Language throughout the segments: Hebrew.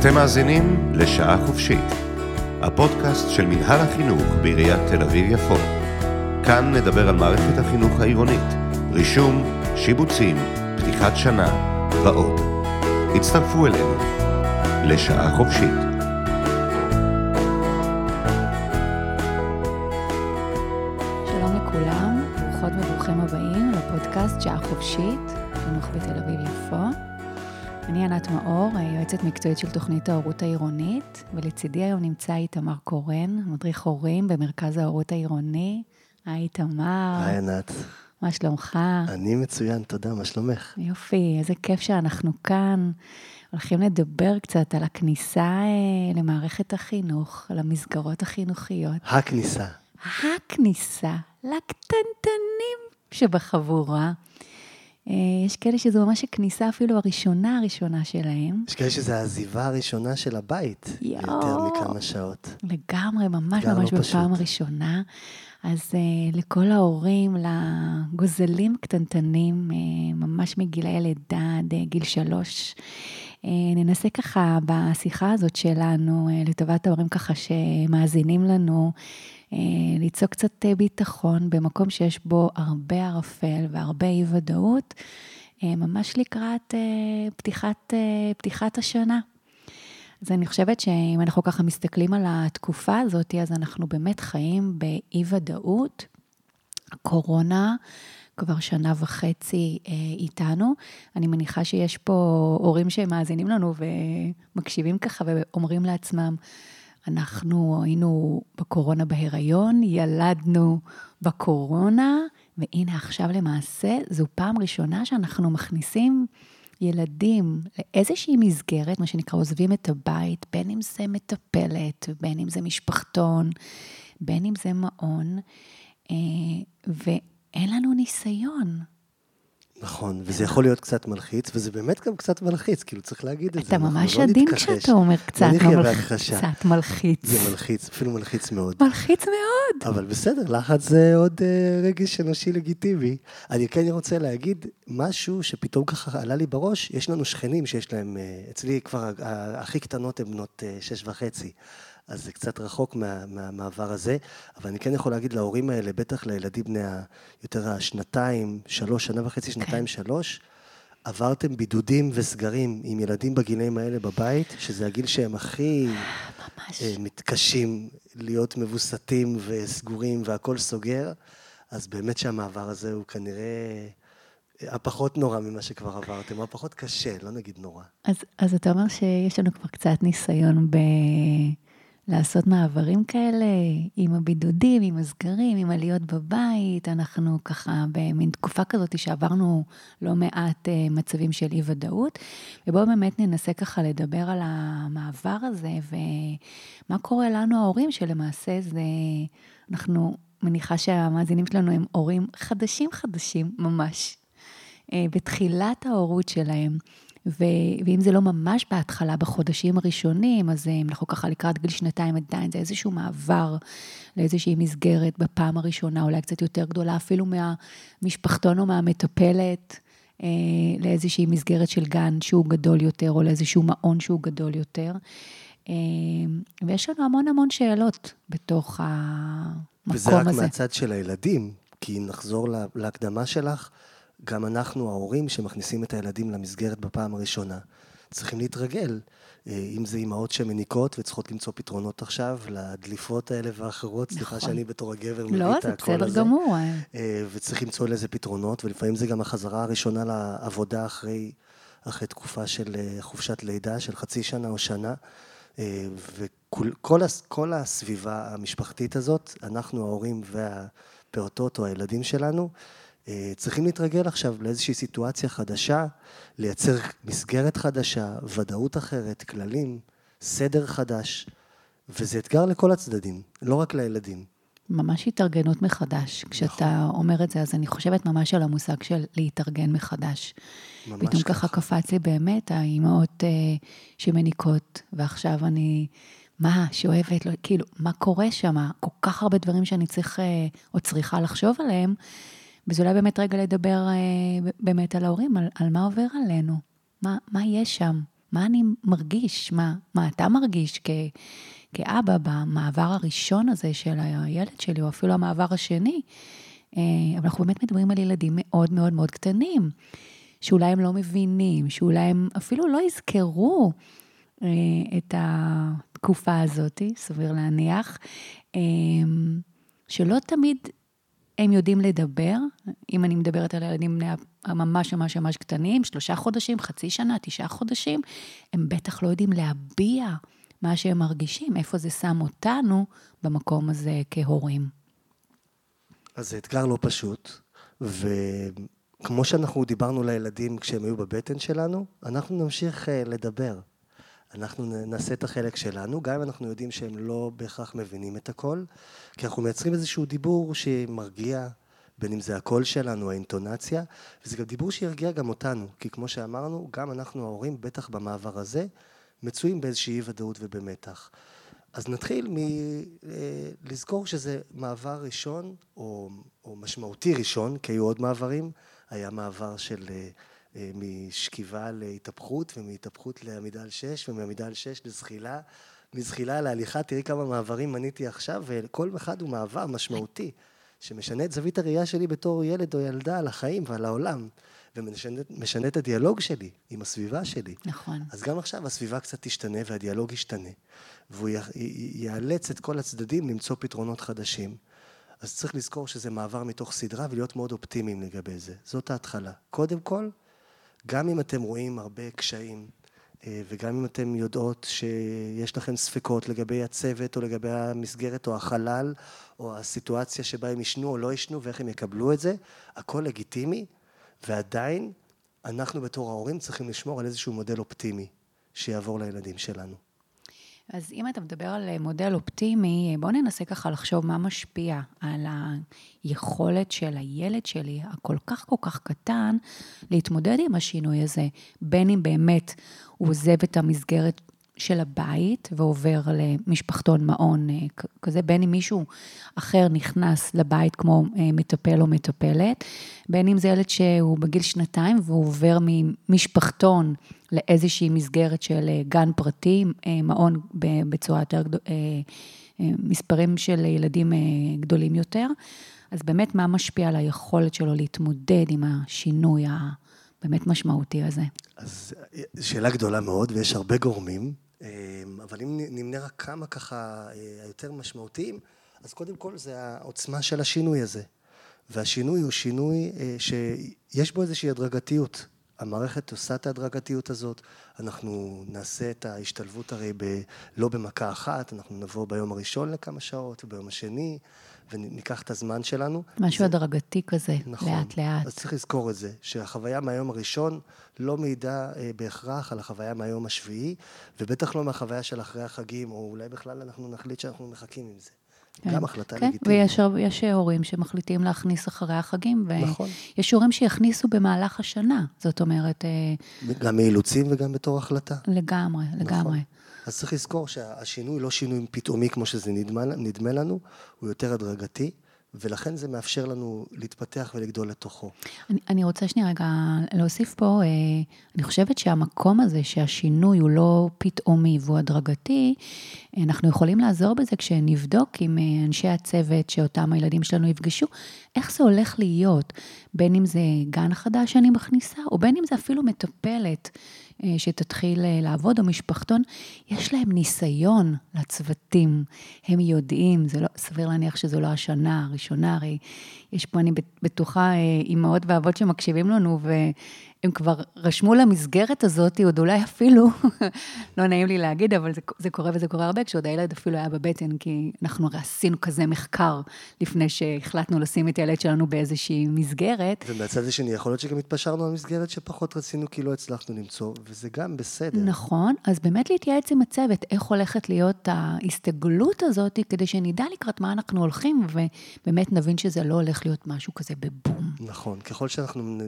אתם מאזינים לשעה חופשית, הפודקאסט של מנהל החינוך בעיריית תל אביב-יפו. כאן נדבר על מערכת החינוך העירונית, רישום, שיבוצים, פתיחת שנה ועוד. הצטרפו אלינו לשעה חופשית. יועצת מקצועית של תוכנית ההורות העירונית, ולצידי היום נמצא איתמר קורן, מדריך הורים במרכז ההורות העירוני. היי איתמר. היי ענת. מה שלומך? אני מצוין, תודה, מה שלומך? יופי, איזה כיף שאנחנו כאן. הולכים לדבר קצת על הכניסה אה, למערכת החינוך, על המסגרות החינוכיות. הכניסה. הכניסה לקטנטנים שבחבורה. אה, יש כאלה שזו ממש הכניסה אפילו הראשונה הראשונה שלהם. יש כאלה שזו העזיבה הראשונה של הבית. יותר מכמה שעות. לגמרי, ממש לא ממש בפעם. הראשונה. אז uh, לכל ההורים, לגוזלים קטנטנים, uh, ממש מגילאי לידה עד uh, גיל שלוש, uh, ננסה ככה בשיחה הזאת שלנו, uh, לטובת ההורים ככה שמאזינים לנו, ליצור קצת uh, ביטחון במקום שיש בו הרבה ערפל והרבה אי ודאות, uh, ממש לקראת פתיחת, פתיחת השנה. אז אני חושבת שאם אנחנו ככה מסתכלים על התקופה הזאת, אז אנחנו באמת חיים באי-ודאות. הקורונה כבר שנה וחצי אה, איתנו. אני מניחה שיש פה הורים שמאזינים לנו ומקשיבים ככה ואומרים לעצמם, אנחנו היינו בקורונה בהיריון, ילדנו בקורונה, והנה עכשיו למעשה זו פעם ראשונה שאנחנו מכניסים ילדים לאיזושהי מסגרת, מה שנקרא עוזבים את הבית, בין אם זה מטפלת, בין אם זה משפחתון, בין אם זה מעון, אה, ואין לנו ניסיון. נכון, וזה יכול להיות קצת מלחיץ, וזה באמת גם קצת מלחיץ, כאילו צריך להגיד את זה. אתה ממש לא עדין נתכחש. כשאתה אומר קצת, לא מלח- בהכחשה. קצת מלחיץ. זה מלחיץ, אפילו מלחיץ מאוד. מלחיץ מאוד. אבל בסדר, לחץ זה עוד אה, רגש אנושי לגיטימי. אני כן רוצה להגיד משהו שפתאום ככה עלה לי בראש, יש לנו שכנים שיש להם, אה, אצלי כבר ה- הכי קטנות הן בנות אה, שש וחצי, אז זה קצת רחוק מה, מהמעבר הזה, אבל אני כן יכול להגיד להורים האלה, בטח לילדים בני ה- יותר השנתיים, שלוש, שנה וחצי, שנתיים, שלוש, עברתם בידודים וסגרים עם ילדים בגילאים האלה בבית, שזה הגיל שהם הכי... ממש. אה, מתקשים להיות מבוסתים וסגורים והכול סוגר, אז באמת שהמעבר הזה הוא כנראה הפחות נורא ממה שכבר עברתם, או הפחות קשה, לא נגיד נורא. אז, אז אתה אומר שיש לנו כבר קצת ניסיון ב... לעשות מעברים כאלה עם הבידודים, עם הסגרים, עם עליות בבית. אנחנו ככה במין תקופה כזאת שעברנו לא מעט אה, מצבים של אי ודאות. ובואו באמת ננסה ככה לדבר על המעבר הזה ומה קורה לנו ההורים, שלמעשה זה, אנחנו מניחה שהמאזינים שלנו הם הורים חדשים חדשים ממש. אה, בתחילת ההורות שלהם. ו- ואם זה לא ממש בהתחלה, בחודשים הראשונים, אז אה, אם אנחנו ככה לקראת גיל שנתיים עדיין, זה איזשהו מעבר לאיזושהי מסגרת בפעם הראשונה, אולי קצת יותר גדולה, אפילו מהמשפחתון או מהמטפלת, אה, לאיזושהי מסגרת של גן שהוא גדול יותר, או לאיזשהו מעון שהוא גדול יותר. אה, ויש לנו המון המון שאלות בתוך המקום וזה רק הזה. מהצד של הילדים, כי נחזור לה- להקדמה שלך, גם אנחנו ההורים שמכניסים את הילדים למסגרת בפעם הראשונה, צריכים להתרגל. אה, אם זה אימהות שמניקות וצריכות למצוא פתרונות עכשיו לדליפות האלה ואחרות, סליחה נכון. שאני בתור הגבר מביא לא, את זה הקול בסדר הזה. גמור. אה, וצריך למצוא לזה פתרונות, ולפעמים זה גם החזרה הראשונה לעבודה אחרי, אחרי תקופה של אה, חופשת לידה, של חצי שנה או שנה. אה, וכל כל הס- כל הסביבה המשפחתית הזאת, אנחנו ההורים והפעוטות או הילדים שלנו, אה, צריכים להתרגל עכשיו לאיזושהי סיטואציה חדשה, לייצר מסגרת חדשה, ודאות אחרת, כללים, סדר חדש, וזה אתגר לכל הצדדים, לא רק לילדים. ממש התארגנות מחדש. כשאתה נכון. אומר את זה, אז אני חושבת ממש על המושג של להתארגן מחדש. ממש פתאום ככה קפץ לי באמת האימהות אה, שמניקות, ועכשיו אני, מה, שאוהבת, לא, כאילו, מה קורה שם? כל כך הרבה דברים שאני צריך אה, או צריכה לחשוב עליהם, וזה אולי באמת רגע לדבר אה, באמת על ההורים, על, על מה עובר עלינו, מה, מה יש שם? מה אני מרגיש, מה, מה אתה מרגיש כ, כאבא במעבר הראשון הזה של הילד שלי, או אפילו המעבר השני. אה, אבל אנחנו באמת מדברים על ילדים מאוד מאוד מאוד קטנים, שאולי הם לא מבינים, שאולי הם אפילו לא יזכרו אה, את התקופה הזאת, סביר להניח, אה, שלא תמיד הם יודעים לדבר, אם אני מדברת על הילדים בני הממש ממש ממש קטנים, שלושה חודשים, חצי שנה, תשעה חודשים, הם בטח לא יודעים להביע מה שהם מרגישים, איפה זה שם אותנו במקום הזה כהורים. אז זה אתגר לא פשוט, וכמו שאנחנו דיברנו לילדים כשהם היו בבטן שלנו, אנחנו נמשיך אה, לדבר. אנחנו נעשה את החלק שלנו, גם אם אנחנו יודעים שהם לא בהכרח מבינים את הכל, כי אנחנו מייצרים איזשהו דיבור שמרגיע, בין אם זה הקול שלנו, האינטונציה, וזה גם דיבור שירגיע גם אותנו, כי כמו שאמרנו, גם אנחנו ההורים, בטח במעבר הזה, מצויים באיזושהי אי ודאות ובמתח. אז נתחיל מלזכור שזה מעבר ראשון, או, או משמעותי ראשון, כי היו עוד מעברים, היה מעבר של אה, משכיבה להתהפכות, ומהתהפכות לעמידה על שש, ומעמידה על שש לזחילה, מזחילה להליכה, תראי כמה מעברים מניתי עכשיו, וכל אחד הוא מעבר משמעותי, שמשנה את זווית הראייה שלי בתור ילד או ילדה על החיים ועל העולם. ומשנה את הדיאלוג שלי עם הסביבה שלי. נכון. אז גם עכשיו הסביבה קצת תשתנה והדיאלוג ישתנה, והוא יאלץ את כל הצדדים למצוא פתרונות חדשים. אז צריך לזכור שזה מעבר מתוך סדרה ולהיות מאוד אופטימיים לגבי זה. זאת ההתחלה. קודם כל, גם אם אתם רואים הרבה קשיים, אה, וגם אם אתם יודעות שיש לכם ספקות לגבי הצוות או לגבי המסגרת או החלל או הסיטואציה שבה הם ישנו או לא ישנו ואיך הם יקבלו את זה, הכל לגיטימי, ועדיין אנחנו בתור ההורים צריכים לשמור על איזשהו מודל אופטימי שיעבור לילדים שלנו. אז אם אתה מדבר על מודל אופטימי, בוא ננסה ככה לחשוב מה משפיע על היכולת של הילד שלי, הכל כך כל כך קטן, להתמודד עם השינוי הזה, בין אם באמת הוא עוזב את המסגרת של הבית ועובר למשפחתון מעון אה, כזה, בין אם מישהו אחר נכנס לבית כמו אה, מטפל או מטפלת, בין אם זה ילד שהוא בגיל שנתיים והוא עובר ממשפחתון לאיזושהי מסגרת של אה, גן פרטי, מעון בצורה יותר, מספרים של ילדים גדולים יותר. אז באמת, מה משפיע על היכולת שלו להתמודד עם השינוי הבאמת משמעותי הזה? אז שאלה גדולה מאוד, ויש הרבה גורמים. אמ, אבל אם נמנה רק כמה ככה אה, היותר משמעותיים, אז קודם כל זה העוצמה של השינוי הזה. והשינוי הוא שינוי אה, שיש בו איזושהי הדרגתיות. המערכת עושה את ההדרגתיות הזאת, אנחנו נעשה את ההשתלבות הרי ב, לא במכה אחת, אנחנו נבוא ביום הראשון לכמה שעות וביום השני, וניקח את הזמן שלנו. משהו. הדרגתי כזה, נכון, לאט לאט. אז צריך לזכור את זה, שהחוויה מהיום הראשון לא מעידה אה, בהכרח על החוויה מהיום השביעי, ובטח לא מהחוויה של אחרי החגים, או אולי בכלל אנחנו נחליט שאנחנו מחכים עם זה. כן, גם החלטה כן, לגיטימית. ויש הורים שמחליטים להכניס אחרי החגים, נכון. ויש הורים שיכניסו במהלך השנה, זאת אומרת... אה, גם מאילוצים וגם בתור החלטה. לגמרי, נכון. אז צריך לזכור שהשינוי לא שינוי פתאומי כמו שזה נדמה, נדמה לנו, הוא יותר הדרגתי. ולכן זה מאפשר לנו להתפתח ולגדול לתוכו. אני, אני רוצה שנייה רגע להוסיף פה, אה, אני חושבת שהמקום הזה שהשינוי הוא לא פתאומי והוא הדרגתי, אנחנו יכולים לעזור בזה כשנבדוק עם אה, אנשי הצוות שאותם הילדים שלנו יפגשו, איך זה הולך להיות, בין אם זה גן חדש שאני מכניסה, או בין אם זה אפילו מטפלת אה, שתתחיל אה, לעבוד, או משפחתון, יש להם ניסיון לצוותים, הם יודעים, זה לא, סביר להניח שזו לא השנה הראשונה, הרי יש פה, אני בטוחה, אימהות ואבות שמקשיבים לנו, הם כבר רשמו למסגרת הזאת, עוד אולי אפילו, לא נעים לי להגיד, אבל זה, זה קורה וזה קורה הרבה, כשעוד הילד אפילו היה בבטן, כי אנחנו הרי עשינו כזה מחקר לפני שהחלטנו לשים את הילד שלנו באיזושהי מסגרת. ומהצד השני, יכול להיות שגם התפשרנו על מסגרת שפחות רצינו, כי לא הצלחנו למצוא, וזה גם בסדר. נכון, אז באמת להתייעץ עם הצוות, איך הולכת להיות ההסתגלות הזאת, כדי שנדע לקראת מה אנחנו הולכים, ובאמת נבין שזה לא הולך להיות משהו כזה בבום. נכון, ככל שאנחנו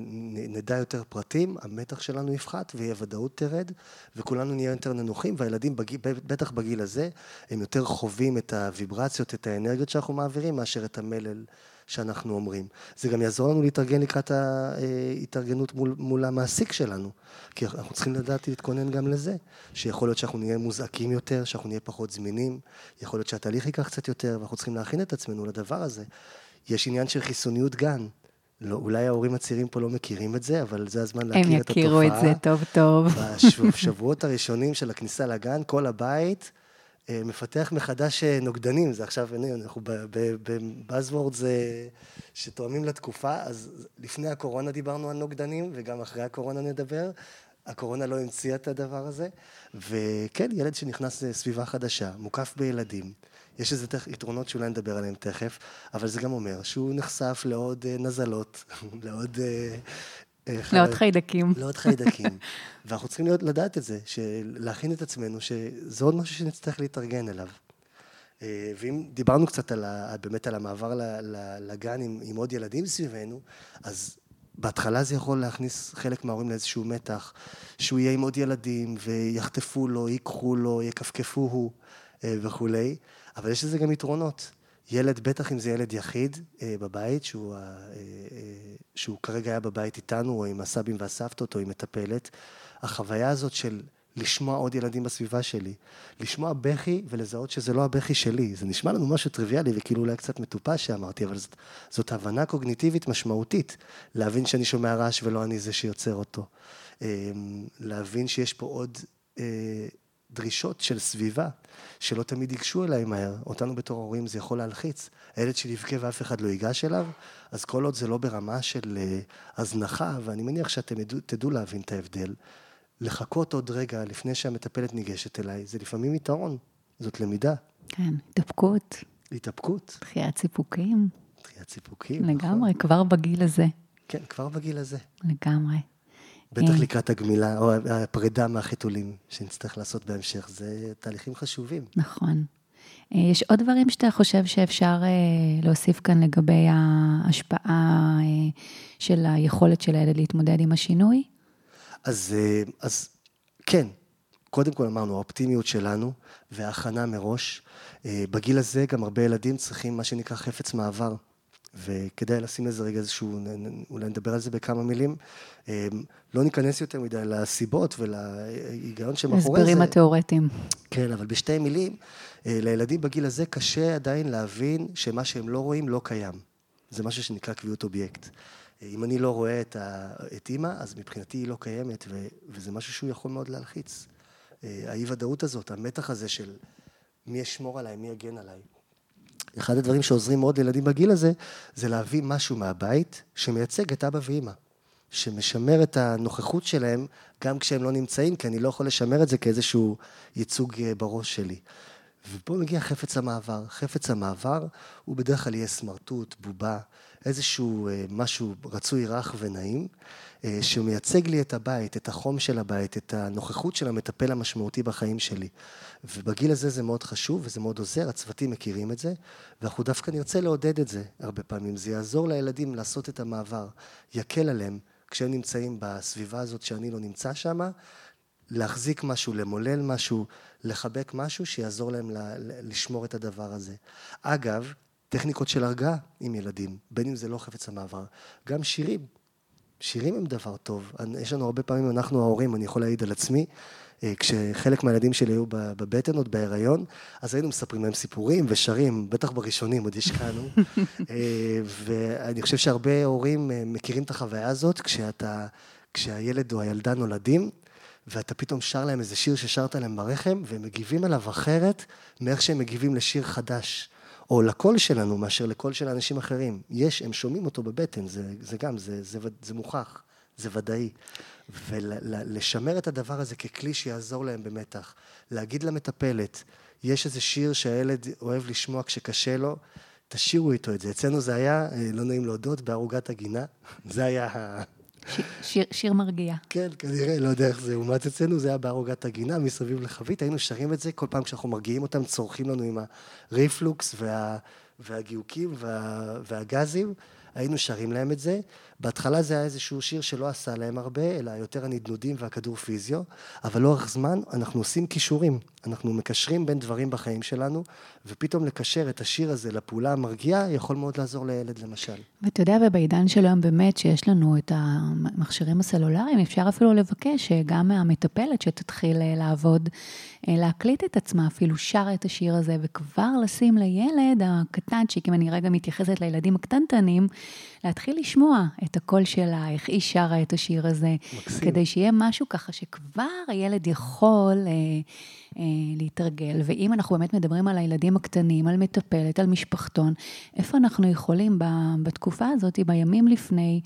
נדע יותר פרטים, המתח שלנו יפחת ואי הוודאות תרד, וכולנו נהיה יותר ננוחים, והילדים, בגיל, בטח בגיל הזה, הם יותר חווים את הוויברציות, את האנרגיות שאנחנו מעבירים, מאשר את המלל שאנחנו אומרים. זה גם יעזור לנו להתארגן לקראת ההתארגנות מול, מול המעסיק שלנו, כי אנחנו צריכים לדעת להתכונן גם לזה, שיכול להיות שאנחנו נהיה מוזעקים יותר, שאנחנו נהיה פחות זמינים, יכול להיות שהתהליך ייקח קצת יותר, ואנחנו צריכים להכין את עצמנו לדבר הזה. יש עניין של חיסוניות גן. לא, אולי ההורים הצעירים פה לא מכירים את זה, אבל זה הזמן להכיר את התופעה. הם יכירו את זה טוב טוב. בשבועות הראשונים של הכניסה לגן, כל הבית אה, מפתח מחדש אה, נוגדנים, זה עכשיו, אנחנו בבאזוורד זה שתואמים לתקופה, אז לפני הקורונה דיברנו על נוגדנים, וגם אחרי הקורונה נדבר. הקורונה לא המציאה את הדבר הזה, וכן, ילד שנכנס לסביבה חדשה, מוקף בילדים, יש איזה תכ... יתרונות שאולי נדבר עליהם תכף, אבל זה גם אומר שהוא נחשף לעוד uh, נזלות, לעוד... Uh, לעוד חיידקים. לעוד חיידקים. ואנחנו צריכים להיות, לדעת את זה, להכין את עצמנו, שזה עוד משהו שנצטרך להתארגן אליו. ואם דיברנו קצת על ה, באמת על המעבר לגן עם, עם עוד ילדים סביבנו, אז בהתחלה זה יכול להכניס חלק מההורים לאיזשהו מתח, שהוא יהיה עם עוד ילדים ויחטפו לו, ייקחו לו, יכפכפו הוא וכולי. אבל יש לזה גם יתרונות. ילד, בטח אם זה ילד יחיד אה, בבית, שהוא, אה, אה, שהוא כרגע היה בבית איתנו, או עם הסבים והסבתות, או עם מטפלת, החוויה הזאת של לשמוע עוד ילדים בסביבה שלי, לשמוע בכי ולזהות שזה לא הבכי שלי. זה נשמע לנו משהו טריוויאלי וכאילו אולי קצת מטופש שאמרתי, אבל זאת, זאת הבנה קוגניטיבית משמעותית, להבין שאני שומע רעש ולא אני זה שיוצר אותו. אה, להבין שיש פה עוד אה, דרישות של סביבה, שלא תמיד ייגשו אליי מהר. אותנו בתור הורים זה יכול להלחיץ. הילד שלי יבכה ואף אחד לא ייגש אליו, אז כל עוד זה לא ברמה של uh, הזנחה, ואני מניח שאתם ידעו, תדעו להבין את ההבדל, לחכות עוד רגע לפני שהמטפלת ניגשת אליי, זה לפעמים יתרון, זאת למידה. כן, התאפקות. התאפקות. דחיית סיפוקים. דחיית סיפוקים, לגמרי, נכון. כבר בגיל הזה. כן, כבר בגיל הזה. לגמרי. בטח לקראת הגמילה, או הפרידה מהחיתולים שנצטרך לעשות בהמשך, זה תהליכים חשובים. נכון. אה, יש עוד דברים שאתה חושב שאפשר אה, להוסיף כאן לגבי ההשפעה אה, של היכולת של הילד להתמודד עם השינוי? אז, אז כן, קודם כל אמרנו, האופטימיות שלנו וההכנה מראש. בגיל הזה גם הרבה ילדים צריכים מה שנקרא חפץ מעבר. וכדאי לשים לזה רגע איזשהו, אולי נדבר על זה בכמה מילים. אמ, לא ניכנס יותר מדי לסיבות ולהיגיון שמאחורי זה. הסברים התיאורטיים. כן, אבל בשתי מילים, אה, לילדים בגיל הזה קשה עדיין להבין שמה שהם לא רואים לא קיים. זה משהו שנקרא קביעות אובייקט. אה, אם אני לא רואה את, ה, את אימא, אז מבחינתי היא לא קיימת, ו, וזה משהו שהוא יכול מאוד להלחיץ. אה, האי-ודאות הזאת, המתח הזה של מי ישמור עליי, מי יגן עליי. אחד הדברים שעוזרים מאוד לילדים בגיל הזה, זה להביא משהו מהבית שמייצג את אבא ואימא. שמשמר את הנוכחות שלהם גם כשהם לא נמצאים, כי אני לא יכול לשמר את זה כאיזשהו ייצוג אה, בראש שלי. ופה מגיע חפץ המעבר. חפץ המעבר הוא בדרך כלל יהיה סמרטוט, בובה, איזשהו אה, משהו רצוי רך ונעים, אה, שמייצג לי את הבית, את החום של הבית, את הנוכחות של המטפל המשמעותי בחיים שלי. ובגיל הזה זה מאוד חשוב וזה מאוד עוזר, הצוותים מכירים את זה, ואנחנו דווקא נרצה לעודד את זה הרבה פעמים. זה יעזור לילדים לעשות את המעבר, יקל עליהם כשהם נמצאים בסביבה הזאת שאני לא נמצא שם, להחזיק משהו, למולל משהו, לחבק משהו שיעזור להם לשמור את הדבר הזה. אגב, טכניקות של הרגעה עם ילדים, בין אם זה לא חפץ המעבר, גם שירים. שירים הם דבר טוב. יש לנו הרבה פעמים, אנחנו ההורים, אני יכול להעיד על עצמי, כשחלק מהילדים שלי היו בבטן, עוד בהיריון, אז היינו מספרים להם סיפורים ושרים, בטח בראשונים, עוד השקענו. אה, ואני חושב שהרבה הורים אה, מכירים את החוויה הזאת, כשאתה, כשהילד או הילדה נולדים, ואתה פתאום שר להם איזה שיר ששרת להם ברחם, והם מגיבים עליו אחרת מאיך שהם מגיבים לשיר חדש. או לקול שלנו מאשר לקול של אנשים אחרים. יש, הם שומעים אותו בבטן, זה, זה גם, זה, זה, זה מוכח, זה ודאי. ולשמר את הדבר הזה ככלי שיעזור להם במתח. להגיד למטפלת, יש איזה שיר שהילד אוהב לשמוע כשקשה לו, תשאירו איתו את זה. אצלנו זה היה, אה, לא נעים להודות, בערוגת הגינה. זה היה ה... שיר, שיר מרגיע. כן, כנראה, לא יודע איך זה אומץ אצלנו, זה היה בערוגת הגינה, מסביב לחבית, היינו שרים את זה, כל פעם כשאנחנו מרגיעים אותם, צורכים לנו עם הריפלוקס וה, והגיוקים וה, והגזים, היינו שרים להם את זה. בהתחלה זה היה איזשהו שיר שלא עשה להם הרבה, אלא יותר הנדנודים והכדור פיזיו, אבל לאורך זמן אנחנו עושים כישורים. אנחנו מקשרים בין דברים בחיים שלנו, ופתאום לקשר את השיר הזה לפעולה המרגיעה, יכול מאוד לעזור לילד למשל. ואתה יודע, ובעידן של היום באמת, שיש לנו את המכשירים הסלולריים, אפשר אפילו לבקש שגם מהמטפלת שתתחיל אה, לעבוד, אה, להקליט את עצמה, אפילו שרה את השיר הזה, וכבר לשים לילד הקטנצ'יק, אם אני רגע מתייחסת לילדים הקטנטנים, להתחיל לשמוע את הקול שלה, איך היא שרה את השיר הזה. מקסים. כדי שיהיה משהו ככה שכבר הילד יכול... אה, אה, להתרגל. ואם אנחנו באמת מדברים על הילדים הקטנים, על מטפלת, על משפחתון, איפה אנחנו יכולים בתקופה הזאת, בימים לפני,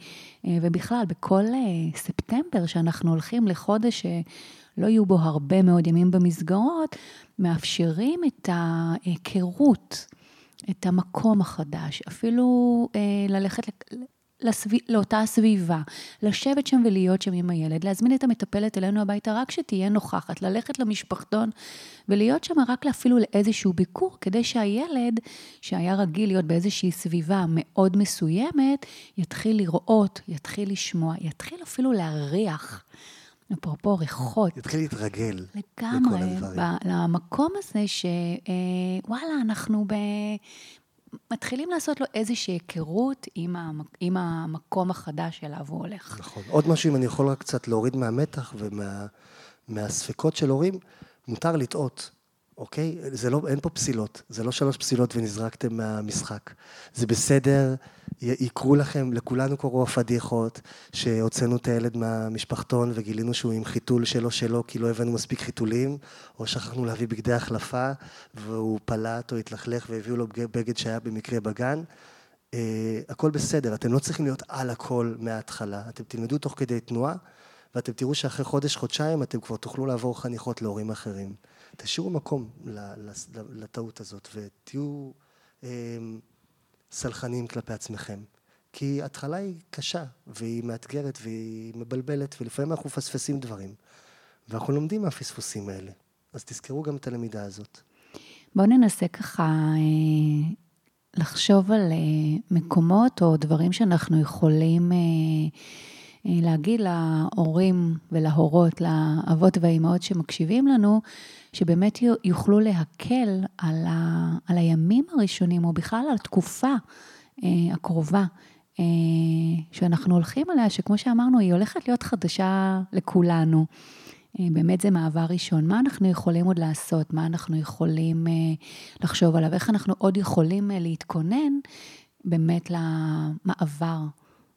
אה, ובכלל, בכל אה, ספטמבר, שאנחנו הולכים לחודש שלא יהיו בו הרבה מאוד ימים במסגרות, מאפשרים את ההיכרות. את המקום החדש, אפילו אה, ללכת לסביב, לאותה הסביבה, לשבת שם ולהיות שם עם הילד, להזמין את המטפלת אלינו הביתה רק שתהיה נוכחת, ללכת למשפחתון ולהיות שם רק אפילו לאיזשהו ביקור, כדי שהילד, שהיה רגיל להיות באיזושהי סביבה מאוד מסוימת, יתחיל לראות, יתחיל לשמוע, יתחיל אפילו להריח. אפרופו ריחות. יתחיל להתרגל. לגמרי, למקום הזה שוואלה, אה, אנחנו ב... מתחילים לעשות לו איזושהי היכרות עם, המק, עם המקום החדש שאליו הוא הולך. נכון. עוד משהו, אם אני יכול רק קצת להוריד מהמתח ומהספקות ומה, של הורים, מותר לטעות. אוקיי? זה לא, אין פה פסילות, זה לא שלוש פסילות ונזרקתם מהמשחק. זה בסדר, יקרו לכם, לכולנו קורו הפדיחות, שהוצאנו את הילד מהמשפחתון וגילינו שהוא עם חיתול שלו שלו כי לא הבאנו מספיק חיתולים, או שכחנו להביא בגדי החלפה, והוא פלט או התלכלך והביאו לו בגד שהיה במקרה בגן. Uh, הכל בסדר, אתם לא צריכים להיות על הכל מההתחלה, אתם תלמדו תוך כדי תנועה, ואתם תראו שאחרי חודש, חודשיים, אתם כבר תוכלו לעבור חניכות להורים אחרים. תשאירו מקום לטעות הזאת ותהיו אה, סלחניים כלפי עצמכם. כי התחלה היא קשה, והיא מאתגרת, והיא מבלבלת, ולפעמים אנחנו מפספסים דברים. ואנחנו לומדים מהפספוסים האלה. אז תזכרו גם את הלמידה הזאת. בואו ננסה ככה אה, לחשוב על אה, מקומות או דברים שאנחנו יכולים להגיד להורים ולהורות, לאבות והאימהות שמקשיבים לנו, שבאמת יוכלו להקל על, ה, על הימים הראשונים, או בכלל על התקופה אה, הקרובה אה, שאנחנו הולכים עליה, שכמו שאמרנו, היא הולכת להיות חדשה לכולנו. אה, באמת זה מעבר ראשון. מה אנחנו יכולים עוד לעשות? מה אנחנו יכולים אה, לחשוב עליו? איך אנחנו עוד יכולים אה, להתכונן באמת למעבר?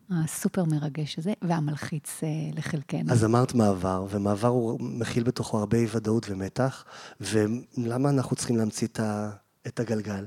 הסופר מרגש הזה, והמלחיץ אה, לחלקנו. אז אמרת מעבר, ומעבר הוא מכיל בתוכו הרבה אי ודאות ומתח, ולמה אנחנו צריכים להמציא את הגלגל?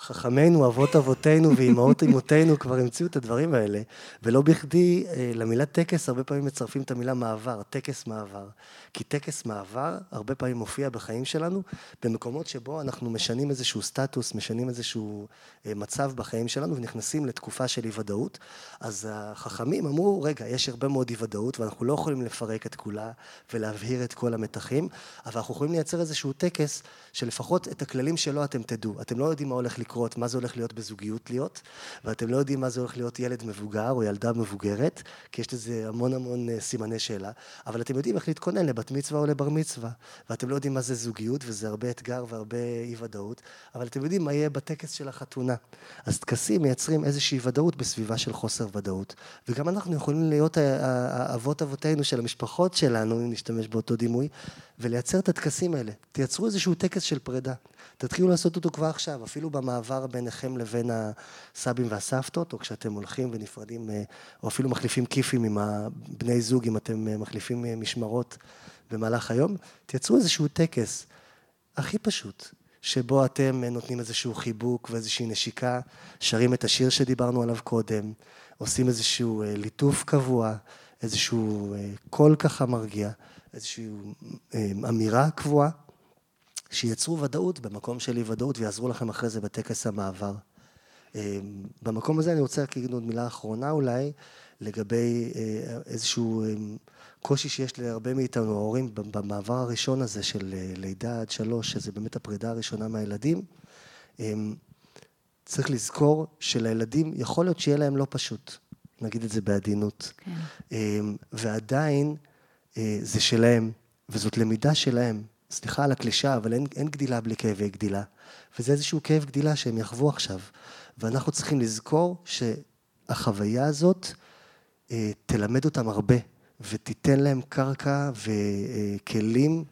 חכמינו, אבות אבותינו ואימהות אמותינו כבר המציאו את הדברים האלה, ולא בכדי אה, למילה טקס הרבה פעמים מצרפים את המילה מעבר, טקס מעבר. כי טקס מעבר הרבה פעמים מופיע בחיים שלנו במקומות שבו אנחנו משנים איזשהו סטטוס, משנים איזשהו אה, מצב בחיים שלנו ונכנסים לתקופה של אי ודאות. אז החכמים אמרו, רגע, יש הרבה מאוד אי ודאות ואנחנו לא יכולים לפרק את כולה ולהבהיר את כל המתחים, אבל אנחנו יכולים לייצר איזשהו טקס שלפחות את הכללים שלו אתם תדעו. אתם לא יודעים מה הולך לקרות, מה זה הולך להיות בזוגיות להיות, ואתם לא יודעים מה זה הולך להיות ילד מבוגר או ילדה מבוגרת, כי יש לזה המון המון אה, סימני שאלה, אבל אתם יודעים איך להתכונן לבת מצווה או לבר מצווה, ואתם לא יודעים מה זה זוגיות, וזה הרבה אתגר והרבה אי ודאות, אבל אתם יודעים מה יהיה בטקס של החתונה. אז טקסים מייצרים איזושהי ודאות בסביבה של חוסר ודאות, וגם אנחנו יכולים להיות האבות אבותינו של המשפחות שלנו, אם נשתמש באותו דימוי, ולייצר את הטקסים האלה. תייצרו איזשהו טקס של פרידה. תתחילו לעשות אותו כבר עכשיו, אפילו במעבר ביניכם לבין הסבים והסבתות, או כשאתם הולכים ונפרדים, אה, או אפילו מחליפים כיפים עם בני זוג, אם אתם אה, מחליפים אה, משמרות במהלך היום, תייצרו איזשהו טקס הכי פשוט, שבו אתם נותנים איזשהו חיבוק ואיזושהי נשיקה, שרים את השיר שדיברנו עליו קודם, עושים איזשהו ליטוף קבוע, איזשהו קול ככה מרגיע, איזושהי אמירה קבועה. שייצרו ודאות במקום של אי ודאות ויעזרו לכם אחרי זה בטקס המעבר. אה, במקום הזה אני רוצה להגיד עוד מילה אחרונה אולי, לגבי אה, איזשהו אה, קושי שיש להרבה מאיתנו, ההורים, במעבר הראשון הזה של לידה עד שלוש, שזה באמת הפרידה הראשונה מהילדים, צריך לזכור שלילדים יכול להיות שיהיה להם לא פשוט. נגיד את זה בעדינות. כן. ועדיין זה שלהם, וזאת למידה שלהם. סליחה על הקלישה, אבל אין, אין גדילה בלי כאבי גדילה. וזה איזשהו כאב גדילה שהם יחוו עכשיו. ואנחנו צריכים לזכור שהחוויה הזאת אה, תלמד אותם הרבה, ותיתן להם קרקע וכלים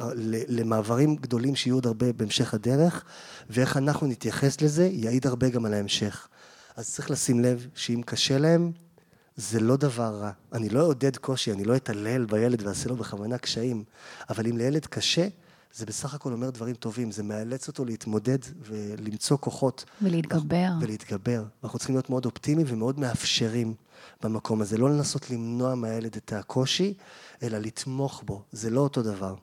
אה, למעברים גדולים שיהיו עוד הרבה בהמשך הדרך, ואיך אנחנו נתייחס לזה יעיד הרבה גם על ההמשך. אז צריך לשים לב שאם קשה להם, זה לא דבר רע. אני לא אעודד קושי, אני לא אתעלל בילד ואעשה לו בכוונה קשיים, אבל אם לילד קשה, זה בסך הכל אומר דברים טובים, זה מאלץ אותו להתמודד ולמצוא כוחות. ולהתגבר. ולהתגבר. אנחנו צריכים להיות מאוד אופטימיים ומאוד מאפשרים במקום הזה. לא לנסות למנוע מהילד את הקושי, אלא לתמוך בו. זה לא אותו דבר.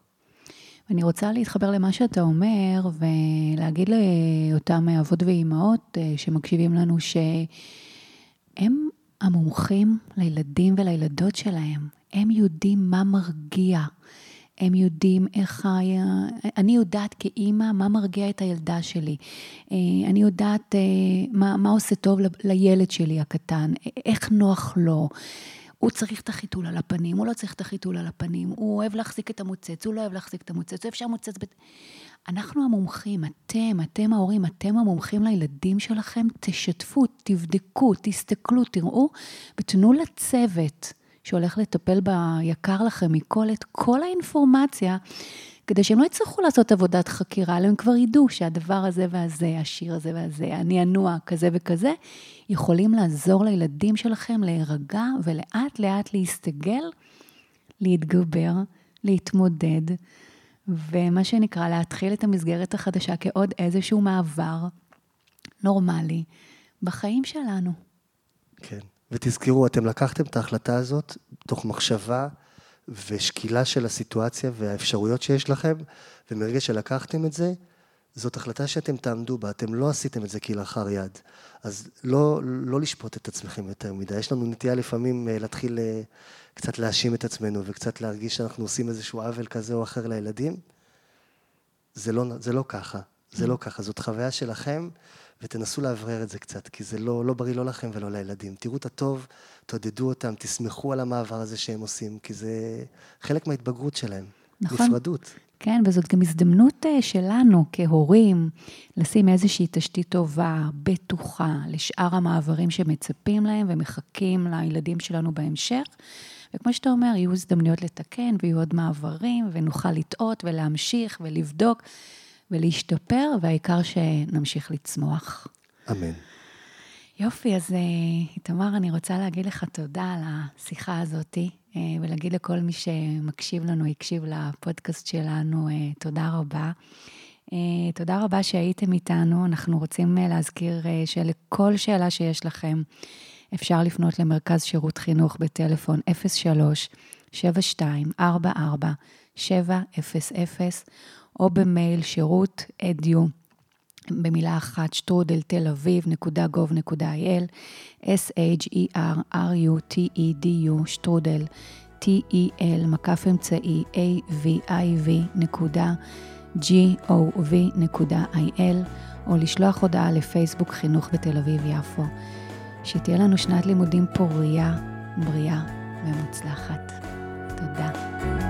אני רוצה להתחבר למה שאתה אומר, ולהגיד לאותם אבות ואימהות אה, שמקשיבים לנו, שהם המומחים לילדים ולילדות שלהם. הם יודעים מה מרגיע. הם יודעים איך היה... אני יודעת כאימא מה מרגיע את הילדה שלי. אה, אני יודעת אה, מה, מה עושה טוב לילד שלי הקטן, איך נוח לו. הוא צריך את החיתול על הפנים, הוא לא צריך את החיתול על הפנים, הוא אוהב להחזיק את המוצץ, הוא לא אוהב להחזיק את המוצץ, הוא אוהב שהמוצץ... בת... אנחנו המומחים, אתם, אתם ההורים, אתם המומחים לילדים שלכם, תשתפו, תבדקו, תסתכלו, תראו, ותנו לצוות שהולך לטפל ביקר לכם מכל את כל האינפורמציה, כדי שהם לא יצטרכו לעשות עבודת חקירה, אלא הם כבר ידעו שהדבר הזה והזה, השיר הזה והזה, הנענוע כזה וכזה, יכולים לעזור לילדים שלכם להירגע ולאט לאט להסתגל, להתגבר, להתמודד, ומה שנקרא, להתחיל את המסגרת החדשה כעוד איזשהו מעבר נורמלי בחיים שלנו. כן. ותזכרו, אתם לקחתם את ההחלטה הזאת תוך מחשבה ושקילה של הסיטואציה והאפשרויות שיש לכם, ומרגע שלקחתם את זה, זאת החלטה שאתם תעמדו בה, אתם לא עשיתם את זה כלאחר יד. אז לא, לא לשפוט את עצמכם יותר מדי. יש לנו נטייה לפעמים אה, להתחיל אה, קצת להאשים את עצמנו וקצת להרגיש שאנחנו עושים איזשהו עוול כזה או אחר לילדים. זה לא, זה לא ככה, זה לא ככה, זאת חוויה שלכם, ותנסו לאוורר את זה קצת, כי זה לא, לא בריא לא לכם ולא לילדים. תראו את הטוב, תעודדו אותם, תסמכו על המעבר הזה שהם עושים, כי זה חלק מההתבגרות שלהם. נכון. נפרדות. כן, וזאת גם הזדמנות אה, שלנו כהורים לשים איזושהי תשתית טובה, בטוחה, לשאר המעברים שמצפים להם ומחכים לילדים שלנו בהמשך. וכמו שאתה אומר, יהיו הזדמנויות לתקן ויהיו עוד מעברים, ונוכל לטעות ולהמשיך ולבדוק ולהשתפר, והעיקר שנמשיך לצמוח. אמן. יופי, אז אה, איתמר, אני רוצה להגיד לך תודה על השיחה הזאת, אה, ולהגיד לכל מי שמקשיב לנו, הקשיב לפודקאסט שלנו, אה, תודה רבה. תודה רבה שהייתם איתנו. אנחנו רוצים להזכיר שלכל שאלה שיש לכם, אפשר לפנות למרכז שירות חינוך בטלפון 03 72 44 700 או במייל שירות אדיו, במילה אחת, שטרודל תל אביב, נקודה גוב, נקודה אייל, S-H-E-R-R-U-T-E-D-U, שטרודל, T-E-L, מקף אמצעי, A-V-I-V, נקודה, G-O-V, נקודה I-L, או לשלוח הודעה לפייסבוק חינוך בתל אביב-יפו. שתהיה לנו שנת לימודים פוריה, בריאה ומוצלחת. תודה.